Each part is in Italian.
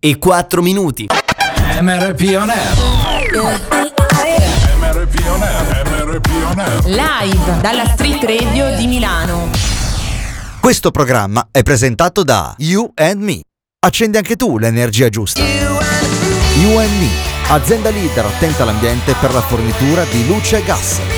e 4 minuti. MRP On Air. MRP On Air, MRP On Air. Live dalla Street Radio di Milano. Questo programma è presentato da You and Me. Accendi anche tu l'energia giusta. You and Me, azienda leader attenta all'ambiente per la fornitura di luce e gas.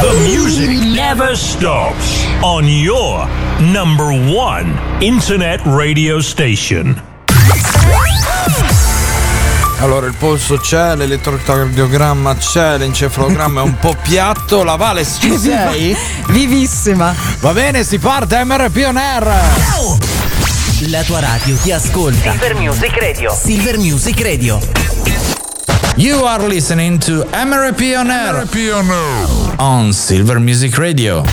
The music never stops on your number one internet radio station. Allora il polso c'è, l'elettrocardiogramma c'è, l'encefalogramma è un po' piatto, la Vale ci sei? Vivissima. Va bene, si parte MRP On Air! La tua radio ti ascolta. Silver Music Radio. Silver Music Radio. You are listening to MRP On Air MRP On Silver Music Radio.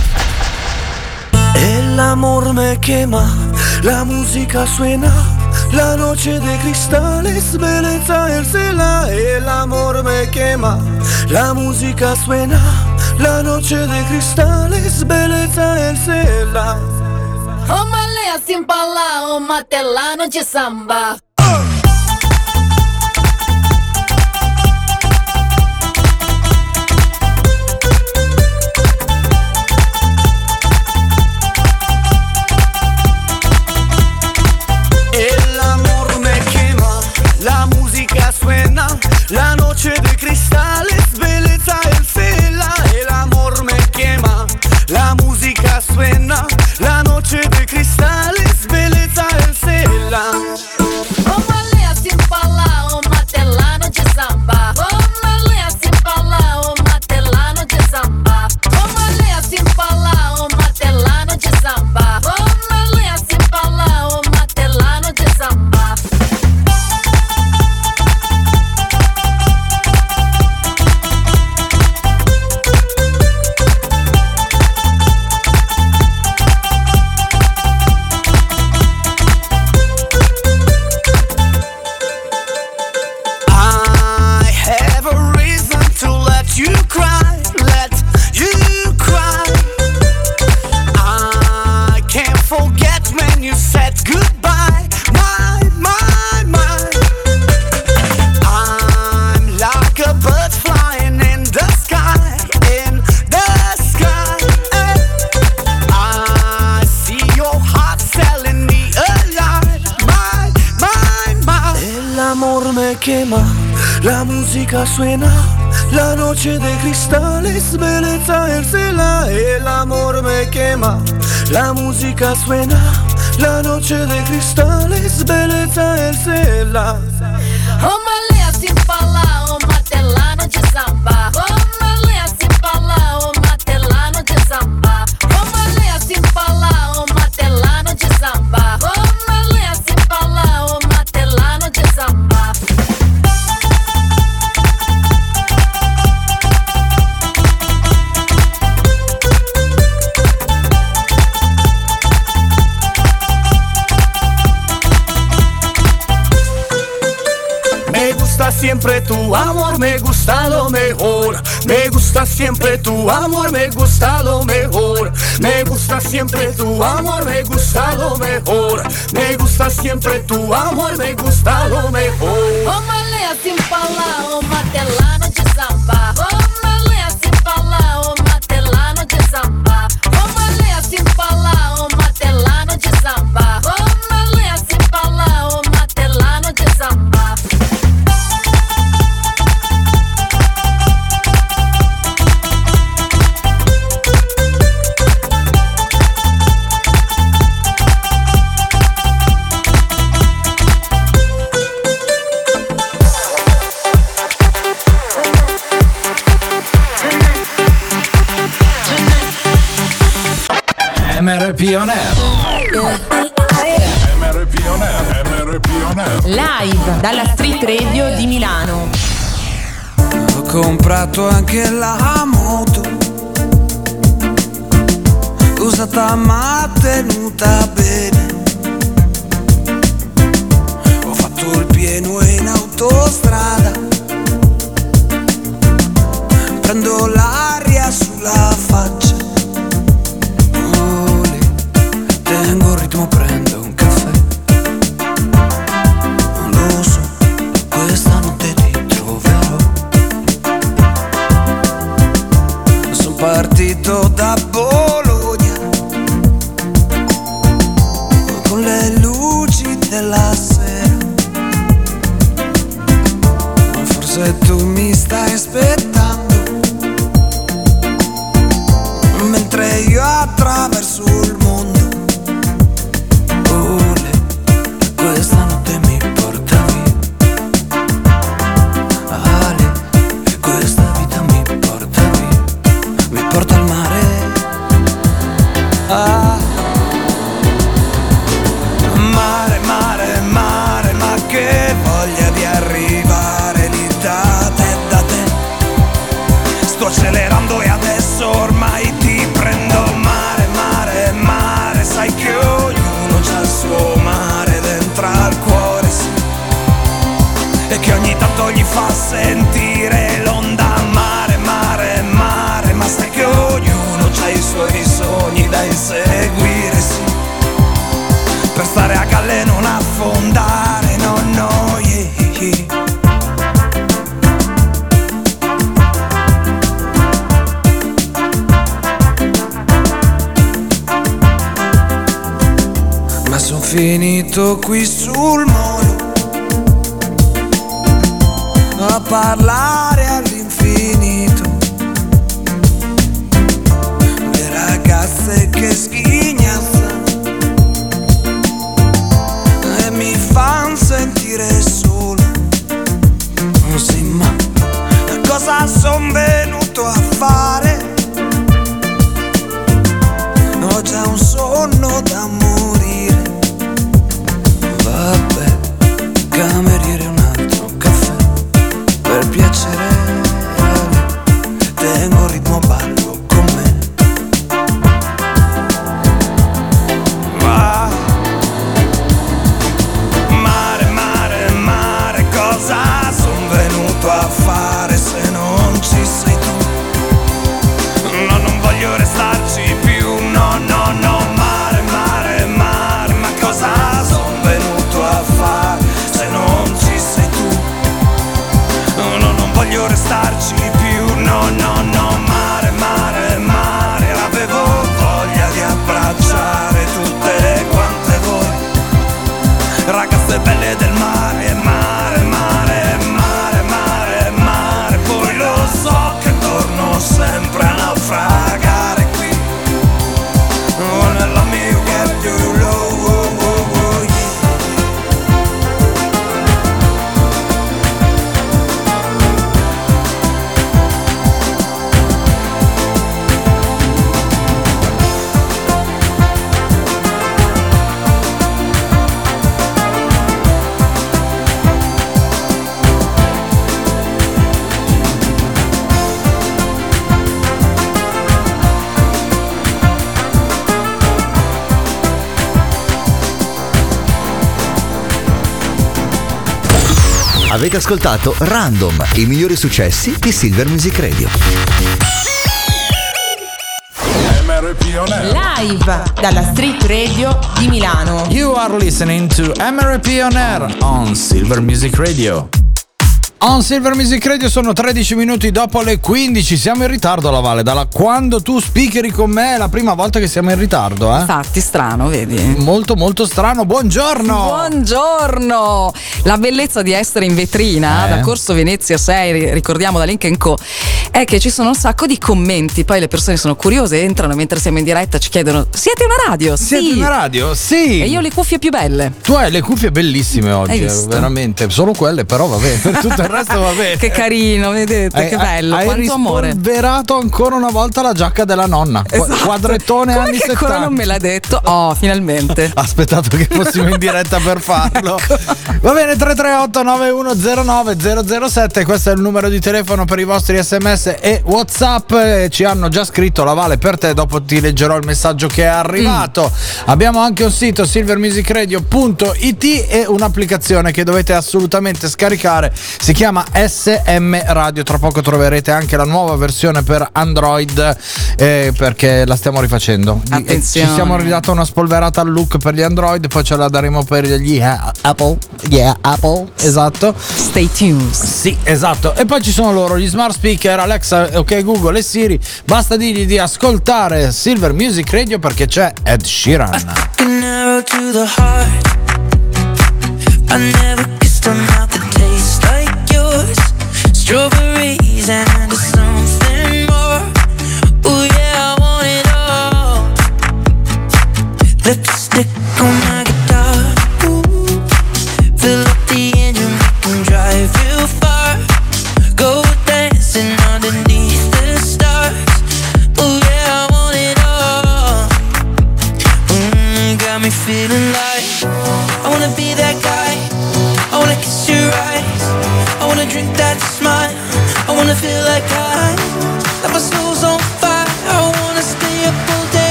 El amor me quema, la música suena, la noche de cristales, belleza el cela. El amor me quema, la música suena, la noche de cristales, belleza el cela. Pra lá, ô matelano de samba. Quema, la música suena, la noche de cristales, belleza el cela. El amor me quema, la música suena, la noche de cristales, belleza el siempre tu amor, me gusta lo mejor. Me gusta siempre tu amor, me gusta lo mejor. Me gusta siempre tu amor, me gusta lo mejor. Malé, assim pra lá, ô matelano de samba. MRP On Air. MRP On Air, MRP On Air. Live dalla Street Radio di Milano. Ho comprato anche la moto Scusa t'ha tenuta bene Ho fatto il pieno in autostrada Prendo l'aria sulla finito qui sul Avete ascoltato Random, i migliori successi di Silver Music Radio. MRP On Air. Live dalla Street Radio di Milano. You are listening to MRP On Air on Silver Music Radio. On Silver Music Radio sono 13 minuti dopo le 15. Siamo in ritardo alla Valle. Dalla quando tu speakeri con me è la prima volta che siamo in ritardo, eh? Infatti, strano, vedi? Molto, molto strano. Buongiorno! Buongiorno! La bellezza di essere in vetrina Eh. da Corso Venezia 6, ricordiamo da Link Co, è che ci sono un sacco di commenti. Poi le persone sono curiose, entrano mentre siamo in diretta, ci chiedono: Siete una radio? Siete sì. una radio? Sì! E io ho le cuffie più belle. Tu hai le cuffie bellissime oggi, eh, veramente. Solo quelle, però vabbè, per tutto il resto va bene. Che carino, vedete, Hai- che bello, hai quanto amore. rispolverato ancora una volta la giacca della nonna. Esatto. Quadrettone Com'è anni che 70. ancora non me l'ha detto? Oh, finalmente. Aspettato che fossimo in diretta per farlo. Ecco. Va bene, 338 9109 007, questo è il numero di telefono per i vostri sms e whatsapp. Ci hanno già scritto la Vale per te, dopo ti leggerò il messaggio che è arrivato. Abbiamo anche un sito silvermusicradio.it e un'applicazione che dovete assolutamente scaricare, si chiama SM Radio. Tra poco troverete anche la nuova versione per Android eh, perché la stiamo rifacendo. Eh, Attenzione. Ci siamo ridati una spolverata al look per gli Android, poi ce la daremo per gli eh, Apple. Yeah, Apple. Esatto. Stay tuned. Sì, esatto. E poi ci sono loro, gli smart speaker, Alexa, ok Google e Siri. Basta dirgli di ascoltare Silver Music Radio perché c'è Ed Sheeran. I never kissed a Trouble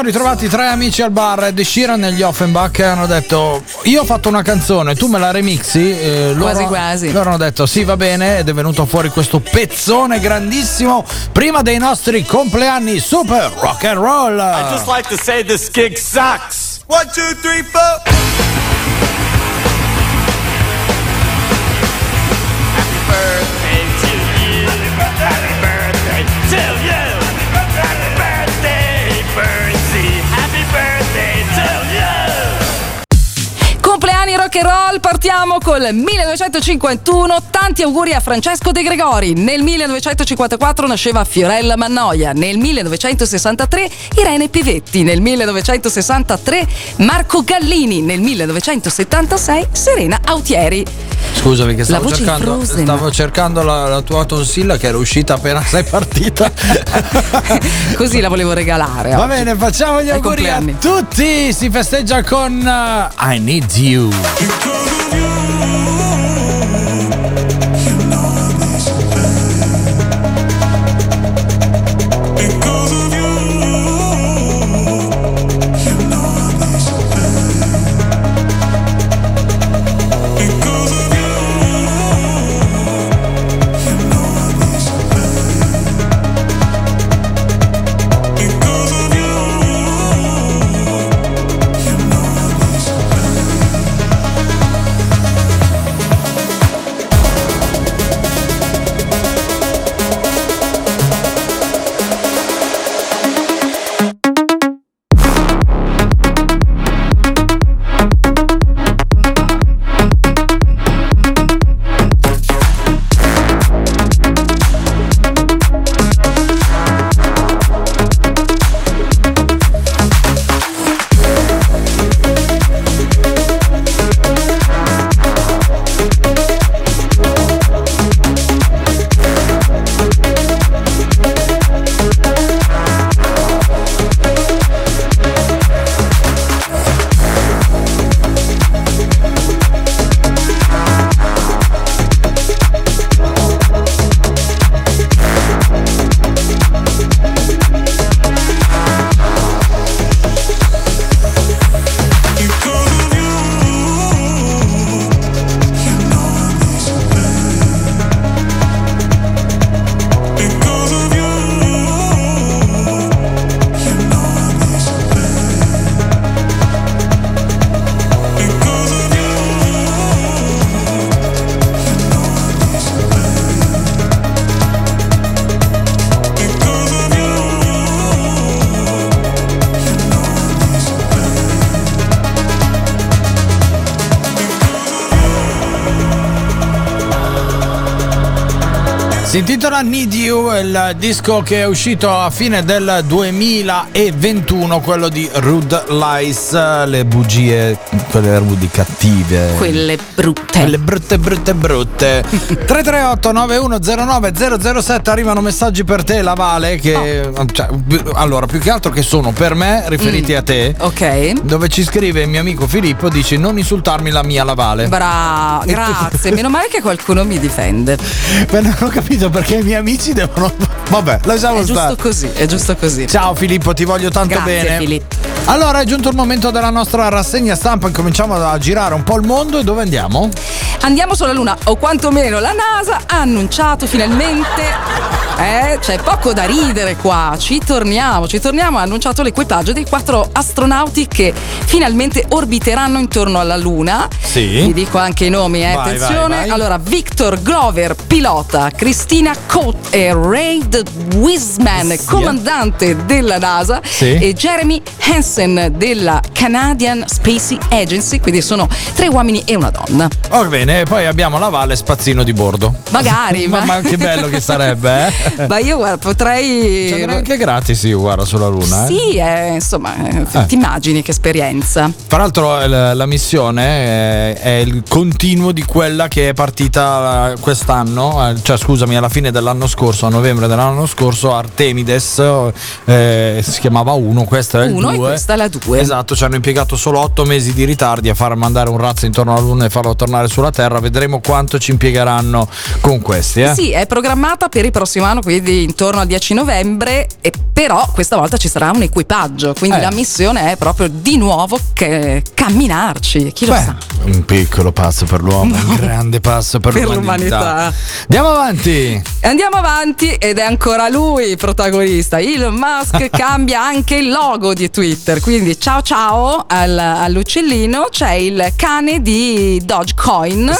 sono ritrovati tre amici al bar, Ed Sheeran e gli Offenbach, e hanno detto io ho fatto una canzone, tu me la remixi? E loro, Quasi quasi. Loro hanno detto sì va bene ed è venuto fuori questo pezzone grandissimo prima dei nostri compleanni super rock and roll. I just like to say this gig sucks. One, two, three, four. Rock and roll, partiamo col 1951. Tanti auguri a Francesco De Gregori. Nel 1954 nasceva Fiorella Mannoia. Nel 1963 Irene Pivetti. Nel 1963 Marco Gallini. Nel 1976 Serena Autieri. Scusami che La stavo cercando, Frozen. stavo cercando la, la tua tonsilla che era uscita appena sei partita. Così la volevo regalare. Va oggi. bene, facciamo gli auguri a tutti. Si festeggia con uh, I Need You. You, Intitola Need You, il disco che è uscito a fine del 2021, quello di Rude Lies, le bugie, quelle rudi cattive. Quelle brutte. Quelle brutte, brutte, brutte. 338 9109 007 arrivano messaggi per te, la Vale, che... cioè, allora, più che altro che sono per me, riferiti Mm. a te. Ok. Dove ci scrive il mio amico Filippo, dice non insultarmi la mia Lavale. Bra, grazie. Meno male che qualcuno mi difende. Beh, non ho capito perché i miei amici devono. Vabbè, lasciamo È giusto stare. così, è giusto così. Ciao Filippo, ti voglio tanto Grazie, bene. Filippo. Allora è giunto il momento della nostra rassegna stampa, incominciamo a girare un po' il mondo e dove andiamo? Andiamo sulla Luna, o quantomeno la NASA ha annunciato finalmente. Eh, c'è poco da ridere qua. Ci torniamo, ci torniamo. Ha annunciato l'equipaggio dei quattro astronauti che finalmente orbiteranno intorno alla Luna. Sì. Vi dico anche i nomi, eh. Vai, attenzione. vai, vai. Allora, Victor Glover, pilota, Christina Cote e Raid Wiseman, comandante della NASA, Sì. e Jeremy Hansen della Canadian Space Agency. Quindi sono tre uomini e una donna. Va bene, poi abbiamo la Valle spazzino di bordo. Magari, ma, ma- che bello che sarebbe, eh? Ma io guarda, potrei. Ci anche gratis io, guarda, sulla Luna. eh. Sì, eh, insomma, eh, Eh. ti immagini che esperienza. Tra l'altro eh, la, la missione è, è il continuo di quella che è partita eh, quest'anno, eh, cioè scusami, alla fine dell'anno scorso, a novembre dell'anno scorso, Artemides eh, si chiamava 1, questa è il Uno e 2. questa è la due. Esatto, ci hanno impiegato solo 8 mesi di ritardi a far mandare un razzo intorno alla Luna e farlo tornare sulla Terra. Vedremo quanto ci impiegheranno con questi. Eh? Sì, è programmata per il prossimo anno, quindi intorno al 10 novembre, e però questa volta ci sarà un equipaggio, quindi Eh. la missione è proprio di nuovo che camminarci, chi lo Beh, sa. Un piccolo passo per l'uomo, un grande passo per, Per l'umanità. l'umanità. Andiamo avanti. Andiamo avanti ed è ancora lui il protagonista. Elon Musk cambia anche il logo di Twitter. Quindi ciao ciao al- all'uccellino. C'è il cane di Dogecoin.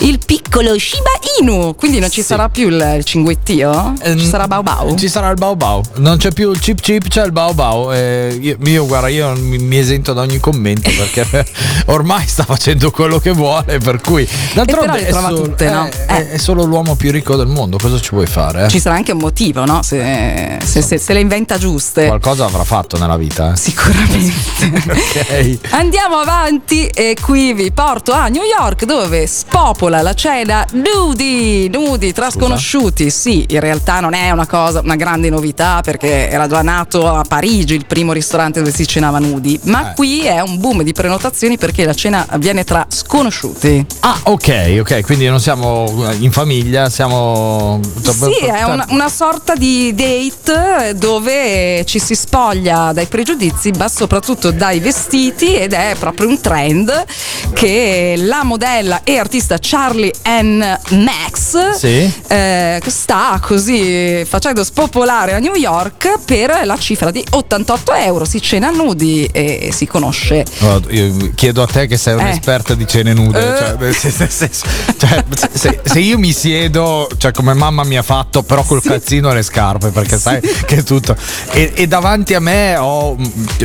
Il piccolo Shiba Inu. Quindi non ci sarà più il, cinguettio? Ci sarà Bau Bau? Ehm, Ci sarà il Bau Bau. Non c'è più il chip chip, c'è il Bau Bau. Eh, io, io, guarda, io mi, mi esento da ogni commento perché ormai sta facendo quello che vuole. Per cui, d'altronde è, solo, tutte, no? è- è- è solo l'uomo più ricco del mondo. Cosa ci vuoi fare? eh? Ci sarà anche un motivo, no? Se, se- se- se le inventa giuste. Qualcosa avrà fatto nella vita. eh. Sicuramente. ok. Andiamo avanti e qui vi porto a New York dove spopola la cena nudi, nudi tra sconosciuti. Sì, in realtà non è una cosa, una grande novità perché era già nato a Parigi il primo ristorante dove si cenava nudi, ma Eh. qui è un boom di prenotazioni perché la cena avviene tra sconosciuti. Ah, ok, ok. Quindi non siamo in famiglia, siamo. Sì, è una, una sorta di date dove ci si spoglia dai pregiudizi, ma soprattutto dai vestiti ed è proprio un trend che la modella e artista Charlie Ann Max Sì. eh, sta così facendo spopolare a New York per la cifra di 88 euro. Si cena nudi e si conosce. No, io chiedo a te che sei Eh. Un'esperta di cene nude. Eh. Cioè, senso- cioè, se, se io mi siedo, cioè come mamma mi ha fatto, però col calzino e le scarpe, perché sai che è tutto. E, e davanti a me ho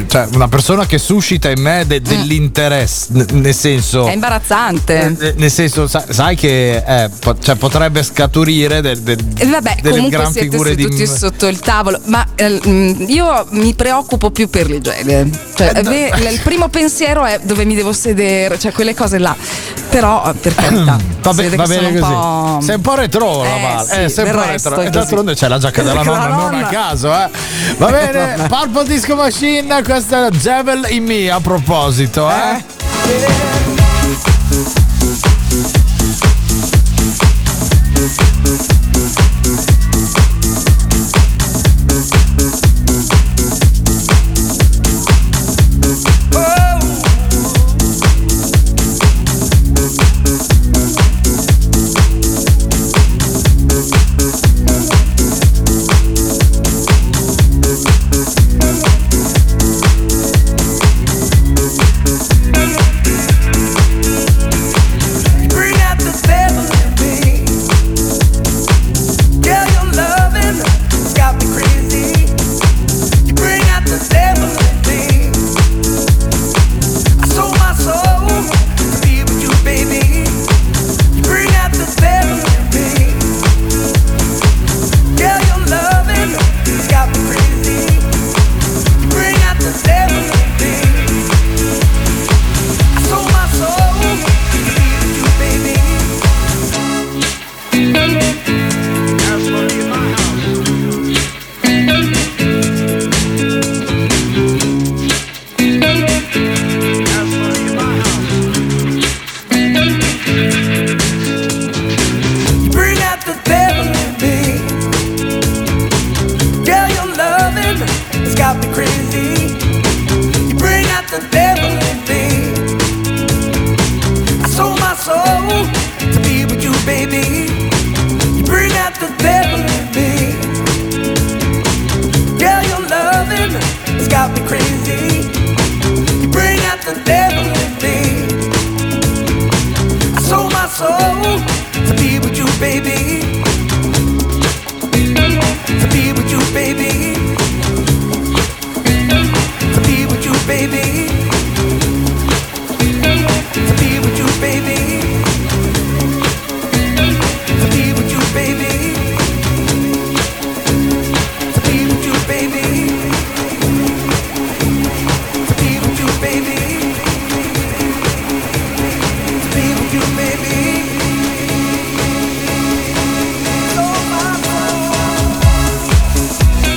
cioè, una persona che suscita in me de- dell'interesse, n- nel senso. È imbarazzante. eh, Nel senso, sa- sai che eh, po- cioè, potrebbe scaturire del- del- E vabbè, delle gran figure di. seduti sotto il tavolo, ma eh, mm, io mi preoccupo più per l'igiene. Cioè, Eh, no. il primo pensiero è dove mi devo sedere, cioè quelle cose là. Però, eh, per carità, Va, be- va bene così. un po'. Sei un po' retro, la Eh, Val. sì, Eh, sei un po' retro. E d'altronde c'è la giacca della nonna, non a caso, eh. Va bene, Purple Disco Machine, questa è Devil in Me a proposito, eh. Bring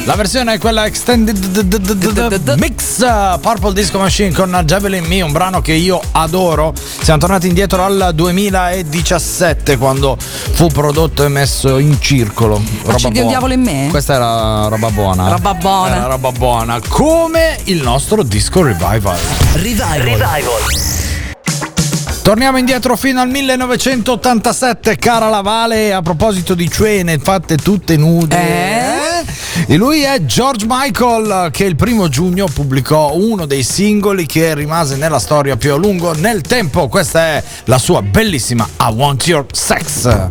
La versione è quella extended d- d- d- d- d- mix Purple Disco Machine con Javelin Me, un brano che io adoro. Siamo tornati indietro al 2017 quando fu prodotto e messo in circolo. Roba un buona. diavolo in me? Questa era roba buona. Roba buona. Era roba buona. Come il nostro disco revival. Revival. Torniamo indietro fino al 1987, cara Lavale. A proposito di cene fatte tutte nude. Eh? E lui è George Michael, che il primo giugno pubblicò uno dei singoli che rimase nella storia più a lungo nel tempo. Questa è la sua bellissima I Want Your Sex.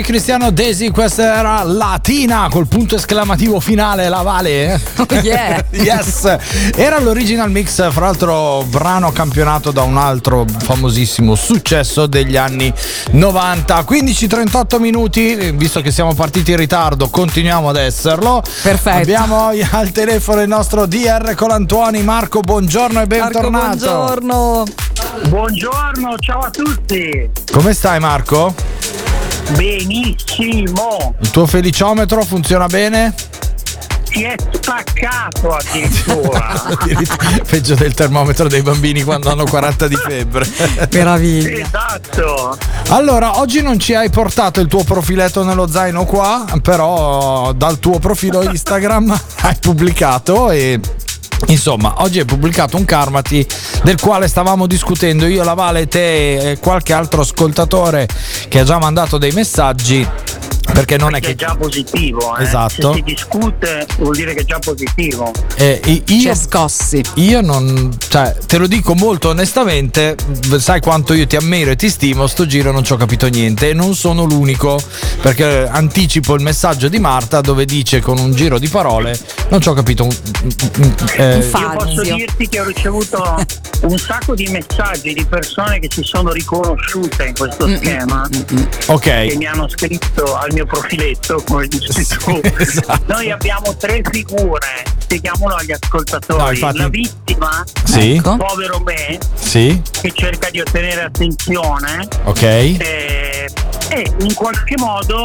DJ Cristiano Desi, questa era Latina col punto esclamativo finale, la Vale. Oh yeah. yes. Era l'original mix, fra l'altro brano campionato da un altro famosissimo successo degli anni 90. 15-38 minuti, visto che siamo partiti in ritardo, continuiamo ad esserlo. Perfetto. Abbiamo al telefono il nostro DR Colantuoni. Marco, buongiorno e bentornato. Marco, buongiorno. Buongiorno, ciao a tutti. Come stai Marco? Benissimo. Il tuo feliciometro funziona bene? Si è staccato addirittura. Peggio del termometro dei bambini quando hanno 40 di febbre. Meraviglia. esatto. Allora, oggi non ci hai portato il tuo profiletto nello zaino qua, però dal tuo profilo Instagram hai pubblicato e Insomma, oggi hai pubblicato un Karmati del quale stavamo discutendo. Io, la Vale, te e qualche altro ascoltatore che ha già mandato dei messaggi Perché non è Perché che è già positivo. eh. Esatto. Se si discute vuol dire che è già positivo. Eh, io, scossi. Io non, cioè, te lo dico molto onestamente, sai quanto io ti ammiro e ti stimo, sto giro non ci ho capito niente e non sono l'unico, perché anticipo il messaggio di Marta dove dice con un giro di parole, non ci ho capito un... eh, Io posso dirti che ho ricevuto un sacco di messaggi di persone che si sono riconosciute in questo schema. Ok. Che mi hanno scritto al mio profiletto, come dici tu. Esatto. Noi abbiamo tre figure, spieghiamolo agli ascoltatori. No, infatti- La vittima, Sì. Ecco. povero me, Sì, che cerca di ottenere attenzione ok. eh, e in qualche modo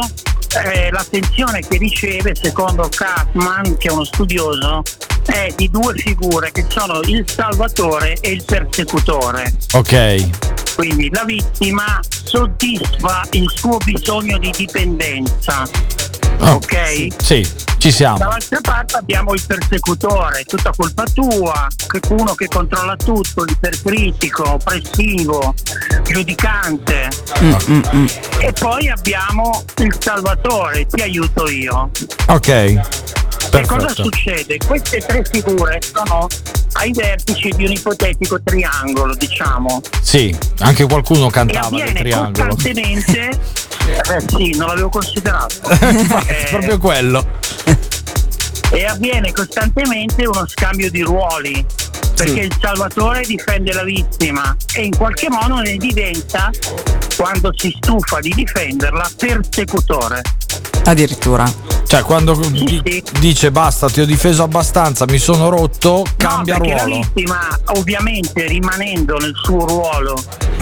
eh, l'attenzione che riceve, secondo Kaufman, che è uno studioso, è di due figure che sono il salvatore e il persecutore. Ok. Quindi la vittima soddisfa il suo bisogno di dipendenza. ok? Sì, ci siamo. Dall'altra parte abbiamo il persecutore, tutta colpa tua, uno che controlla tutto, ipercritico, oppressivo, giudicante. E poi abbiamo il salvatore, ti aiuto io. Ok. Che cosa Perfetto. succede? Queste tre figure sono ai vertici di un ipotetico triangolo, diciamo. Sì, anche qualcuno E cantava del triangolo. costantemente. Eh sì, non l'avevo considerato. Eh, Proprio quello. e avviene costantemente uno scambio di ruoli perché il salvatore difende la vittima e in qualche modo ne diventa quando si stufa di difenderla persecutore Addirittura. Cioè, quando di- dice basta, ti ho difeso abbastanza, mi sono rotto, cambia no, perché ruolo. la vittima ovviamente rimanendo nel suo ruolo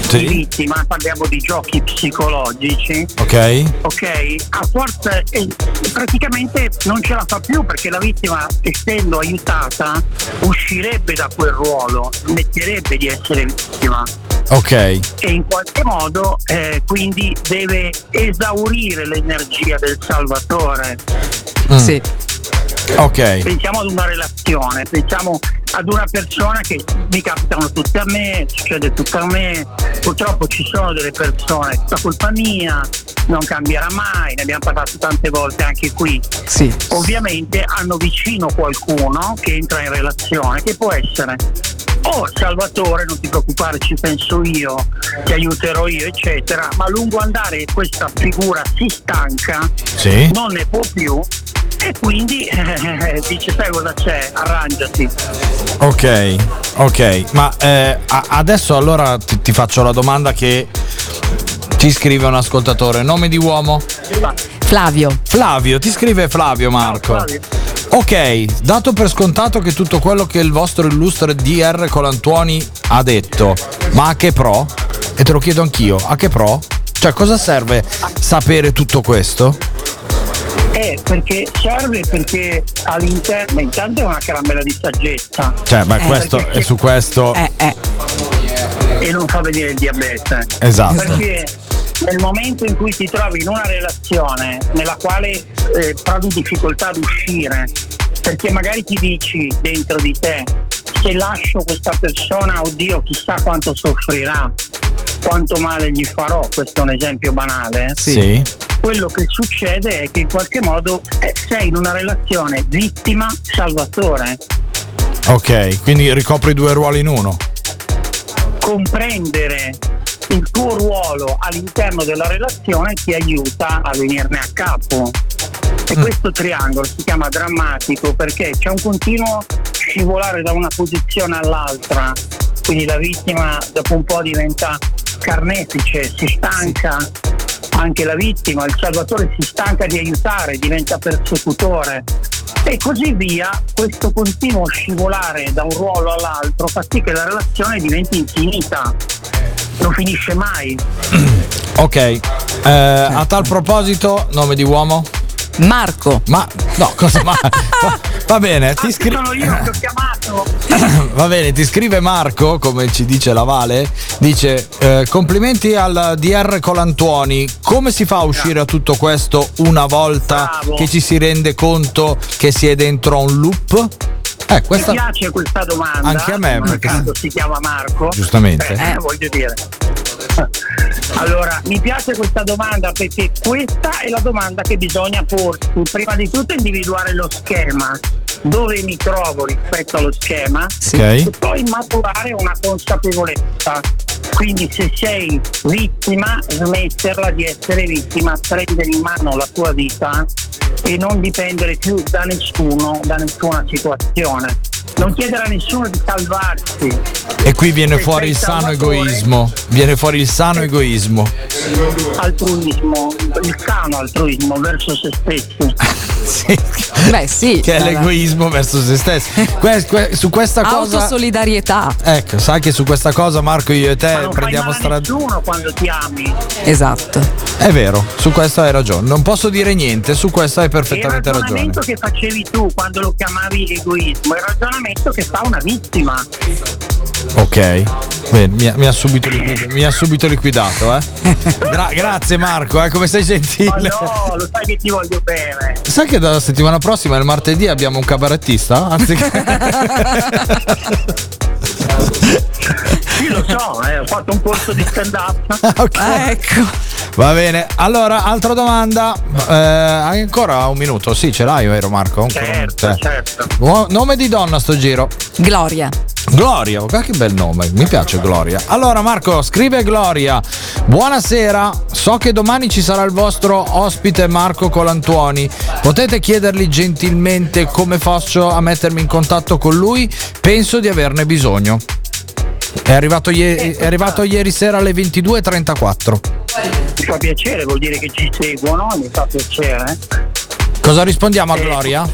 Sì. di vittima parliamo di giochi psicologici Ok? ok a forza eh, praticamente non ce la fa più perché la vittima essendo aiutata uscirebbe da quel ruolo smetterebbe di essere vittima Ok. e in qualche modo eh, quindi deve esaurire l'energia del salvatore Sì. Ok. pensiamo ad una relazione pensiamo ad una persona che mi capitano tutte a me succede tutto a me purtroppo ci sono delle persone è tutta colpa mia non cambierà mai ne abbiamo parlato tante volte anche qui Sì. ovviamente hanno vicino qualcuno che entra in relazione che può essere o Salvatore non ti preoccupare ci penso io ti aiuterò io eccetera ma a lungo andare questa figura si stanca Sì. non ne può più e quindi eh, dice sai cosa c'è arrangiati Ok, ok, ma eh, adesso allora ti, ti faccio la domanda che ci scrive un ascoltatore. Nome di uomo? Flavio. Flavio, ti scrive Flavio Marco. Ok, dato per scontato che tutto quello che il vostro illustre DR Colantuoni ha detto, ma a che pro? E te lo chiedo anch'io, a che pro? Cioè, cosa serve sapere tutto questo? eh, perché serve perché all'interno intanto è una caramella di saggezza Cioè, beh, Eh, questo e su questo. e non fa venire il diabete. Esatto. Perché nel momento in cui ti trovi in una relazione nella quale eh, provi difficoltà ad uscire, perché magari ti dici dentro di te, se lascio questa persona, oddio, chissà quanto soffrirà, quanto male gli farò, questo è un esempio banale. eh. Sì. Quello che succede è che in qualche modo eh, sei in una relazione vittima-salvatore. Ok, quindi ricopri due ruoli in uno. comprendere il tuo ruolo all'interno della relazione ti aiuta a venirne a capo. E questo triangolo si chiama drammatico perché c'è un continuo scivolare da una posizione all'altra, quindi la vittima dopo un po' diventa carnefice, si stanca, anche la vittima, il salvatore si stanca di aiutare, diventa persecutore. E così via, questo continuo scivolare da un ruolo all'altro fa sì che la relazione diventi infinita, non finisce mai. Ok, eh, a tal proposito, nome di uomo? Marco. Ma no, cosa ma? va, va bene, ti scrive. Sono io che ho chiamato. Va bene, ti scrive Marco, come ci dice la Vale, dice eh, complimenti al DR Colantuoni, come si fa a uscire a tutto questo una volta Bravo. che ci si rende conto che si è dentro a un loop? Eh, questa... Mi piace questa domanda. Anche a me, perché- si chiama Marco. Giustamente. Eh, voglio dire. Allora, mi piace questa domanda perché questa è la domanda che bisogna porsi. Prima di tutto individuare lo schema, dove mi trovo rispetto allo schema Ok. e poi maturare una consapevolezza. Quindi se sei vittima, smetterla di essere vittima, prendere in mano la tua vita e non dipendere più da nessuno, da nessuna situazione. Non chiedere a nessuno di salvarti. E qui viene fuori il sano salvatore. egoismo. Viene fuori il sano egoismo. altruismo, il sano altruismo verso se stessi. Beh, sì. Che è Allora, l'egoismo verso se stessi. Que- que- su questa cosa. Autosolidarietà. Ecco, sai che su questa cosa Marco io e te Ma prendiamo strada. nessuno quando ti ami. Esatto. È vero, su questo hai ragione. Non posso dire niente, su questo hai il perfettamente ragione. ragionamento che facevi tu quando lo chiamavi egoismo è il ragionamento che fa una vittima. Ok, Bene, mi, ha, mi ha subito, mi ha subito liquidato, eh. Gra- grazie Marco, eh, come sei Ma gentile. no, lo sai che ti voglio bene. Sai che dalla settimana prossima, il martedì, abbiamo un cabarettista? Anziché... Sì, lo so, eh, ho fatto un corso di stand up. Ecco. Va bene, allora, altra domanda. Eh, hai ancora un minuto? Sì, ce l'hai, vero Marco? Ancora Certo, eh. certo. Nome di donna sto giro. Gloria. Gloria, oh, che bel nome, mi piace Gloria. Allora Marco, scrive Gloria. Buonasera, so che domani ci sarà il vostro ospite Marco Colantuoni. Potete chiedergli gentilmente come faccio a mettermi in contatto con lui? Penso di averne bisogno. È arrivato, ie- è arrivato ieri sera alle 22.34. Mi fa piacere, vuol dire che ci seguono, mi fa piacere. Cosa rispondiamo a Gloria?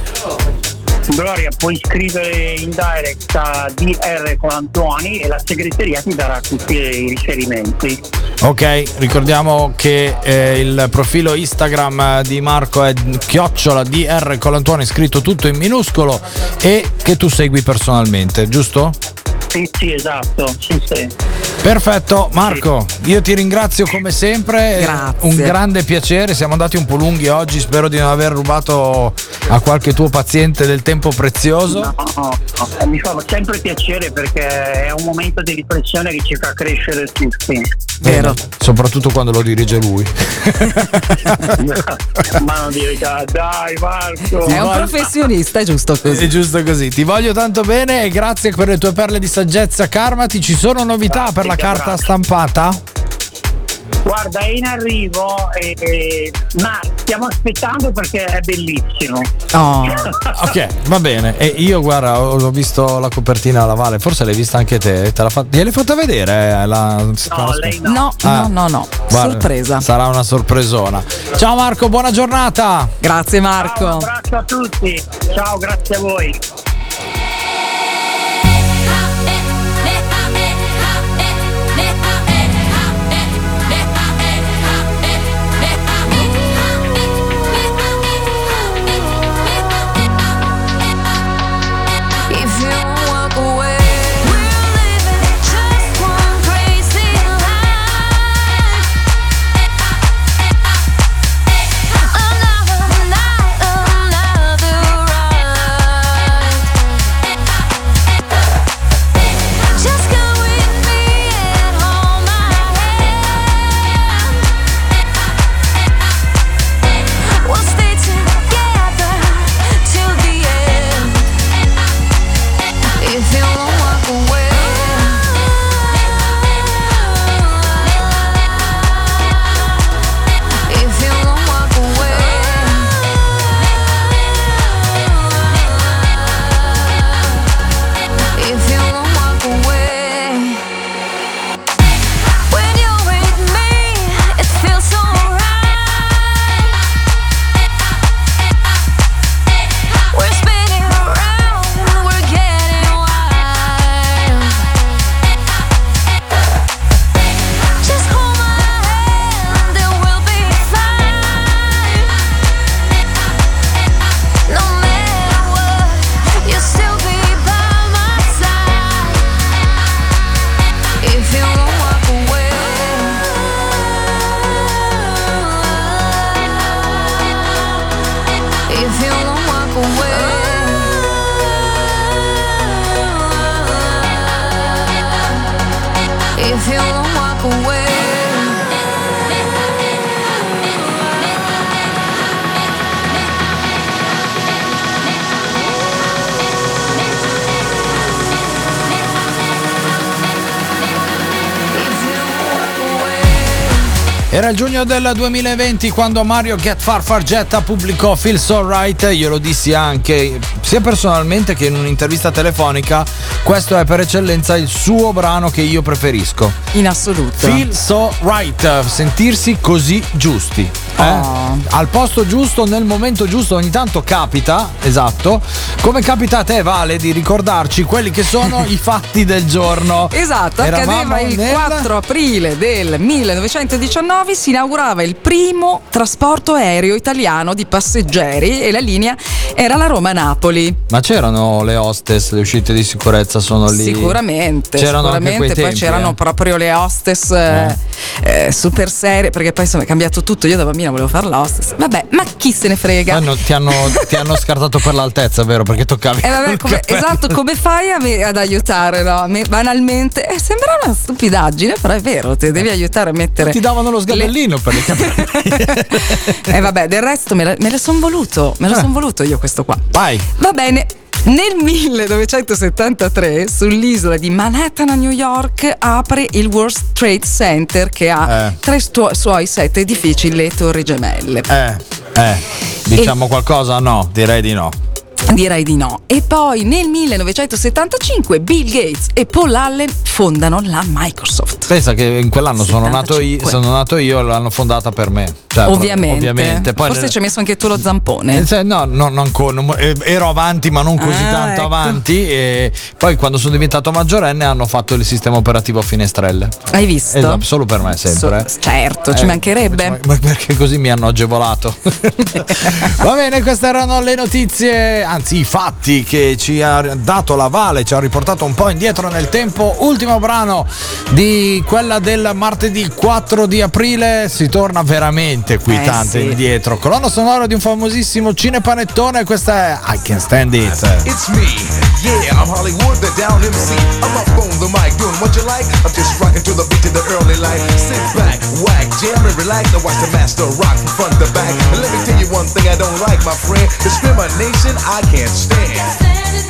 Gloria, puoi scrivere in direct a DR con Antuoni e la segreteria ti darà tutti i riferimenti. Ok, ricordiamo che eh, il profilo Instagram di Marco è chiocciola DR Colantuoni scritto tutto in minuscolo e che tu segui personalmente, giusto? Sì, sì, esatto, sì, sì. Perfetto, Marco, io ti ringrazio come sempre. è Grazie. Un grande piacere, siamo andati un po' lunghi oggi, spero di non aver rubato a qualche tuo paziente del tempo prezioso. No, no, no, mi fa sempre piacere perché è un momento di riflessione che ci fa crescere tutti. Vero. Soprattutto quando lo dirige lui. Ma non dire "Ah, dai Marco. È un professionista, è giusto così. È giusto così. Ti voglio tanto bene e grazie per le tue perle di saggezza Karmati. Ci sono novità per la carta stampata? Guarda, è in arrivo, e- e- ma stiamo aspettando perché è bellissimo. Oh. Ok, va bene. E io, guarda, ho ho visto la copertina alla Vale, forse l'hai vista anche te. Te l'ha fatta, gliel'hai fatta vedere? eh, La, No, lei no. No, Ah. no, no, no. Guarda, Sorpresa. Sarà una sorpresona. Ciao Marco, buona giornata. Grazie Ciao, un Marco. abbraccio a tutti. Ciao, grazie a voi. if you don't walk away Era il giugno del 2020 quando Mario Get Far Fargetta pubblicò Feels Alright. Io lo dissi anche sia personalmente che in un'intervista telefonica. Questo è per eccellenza il suo brano che io preferisco. In assoluto. Feel so right, sentirsi così giusti. eh? Oh. Al posto giusto, nel momento giusto, ogni tanto capita, esatto, come capita a te Vale di ricordarci quelli che sono i fatti del giorno. Esatto, Eravamo accadeva il nel- 4 aprile del 1919, si inaugurava il primo trasporto aereo italiano di passeggeri e la linea era la Roma-Napoli. Ma c'erano le hostess, le uscite di sicurezza sono lì. Sicuramente, C'erano anche sicuramente. poi tempi, c'erano eh. proprio le hostess eh, eh, super serie, perché poi insomma è cambiato tutto. Io da bambina volevo fare l'hostess. Vabbè, ma chi se ne frega? Hanno- ti, hanno, ti hanno scartato per l'altezza, vero? Perché toccavi. Eh, vabbè, come- esatto, come fai me- ad aiutare? No? Me- banalmente, eh, sembra una stupidaggine, però è vero, ti devi aiutare a mettere. Ti davano lo sgabellino per i capelli. Eh, vabbè, del resto me, la- me lo son voluto, me lo son voluto io questo qua. Vai. Va bene. Nel 1973 sull'isola di Manhattan a New York apre il World Trade Center che ha Eh. tra i suoi sette edifici le torri gemelle. Eh, eh, diciamo qualcosa? No, direi di no. Direi di no. E poi nel 1975 Bill Gates e Paul Allen fondano la Microsoft. Pensa che in quell'anno sono nato, io, 75. sono nato io e l'hanno fondata per me. Cioè, ovviamente. ovviamente. Poi Forse ci hai messo anche tu lo zampone. Cioè, no, no, non ancora, non- eh, ero avanti ma non così Ah, tanto ecco. avanti e poi quando sono diventato maggiorenne hanno fatto il sistema operativo a finestrelle. Hai visto? Esatto, solo per me sempre. So- certo, ci Eh, mancherebbe. Ma perché così mi hanno agevolato. Va bene, queste erano le notizie, anzi i fatti che ci ha dato la Vale, ci ha riportato un po' indietro nel tempo. Ultimo brano di quella del martedì 4 di aprile, si torna veramente qui Eh, tanto sì. indietro. Colonna sonora di un famosissimo cinepanettone, questa è I Can Stand It. It's me, yeah, I'm Hollywood, the down MC. I'm up on the mic, doing what you like. I'm just rocking to the beat of the early light. Sit back, whack, jam and relax. I watch the master rock from front to back. And let me tell you one thing I don't like, my friend. Discrimination, I can't stand.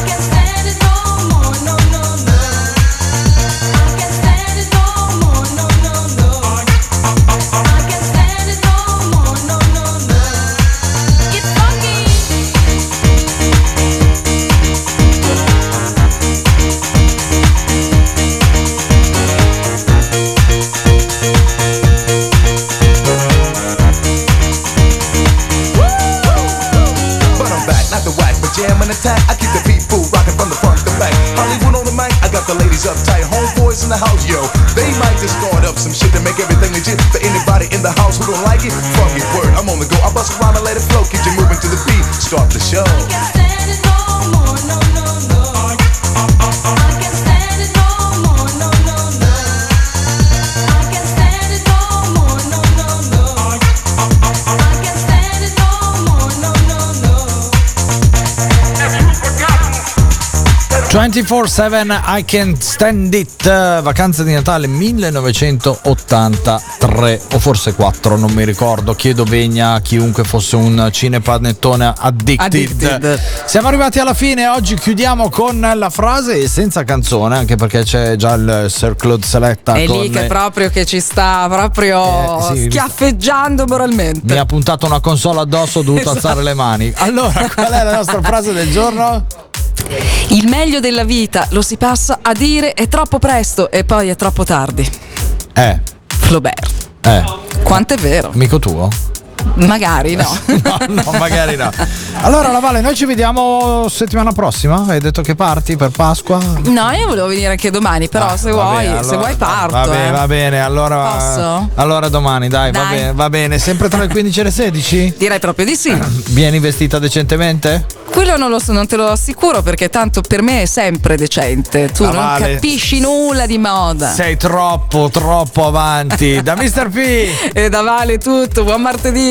in the house who don't like it, fuck it, word. I'm on the go. I bust around and let it flow. Keep you moving to the beat. Start the show. 24-7 I Can Stand It Vacanze di Natale 1983 o forse 4 non mi ricordo chiedo vegna a chiunque fosse un cinepanettone addicted. Addicted. siamo arrivati alla fine oggi chiudiamo con la frase e senza canzone anche perché c'è già il Sir Claude Seletta È lì che proprio che ci sta proprio Eh, sì. schiaffeggiando moralmente. mi ha puntato una console addosso ho dovuto Esatto. alzare le mani allora qual è la nostra frase del giorno? Il meglio della vita lo si passa a dire è troppo presto e poi è troppo tardi. eh Flaubert. eh Quanto è vero? amico tuo? Magari no. no, no, magari no. Allora, la Vale, noi ci vediamo settimana prossima. Hai detto che parti per Pasqua? No, io volevo venire anche domani, però Ah, se va vuoi, bene, se allora- vuoi parto. Va bene, eh. va bene. Allora, Posso? allora domani, dai, Va, Dai. bene, va bene. Sempre tra le 15 e le 16? Direi proprio di sì. Vieni vestita decentemente? Quello non, lo so, non te lo assicuro perché tanto per me è sempre decente. Tu Ah, non capisci nulla di moda. Sei troppo, troppo avanti. Da Mr. P. E da Vale tutto, buon martedì.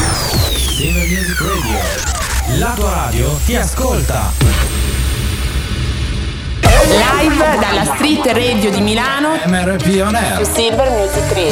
La tua radio ti ascolta. Live dalla Street Radio di Milano MRP On Air. Silver Music Radio.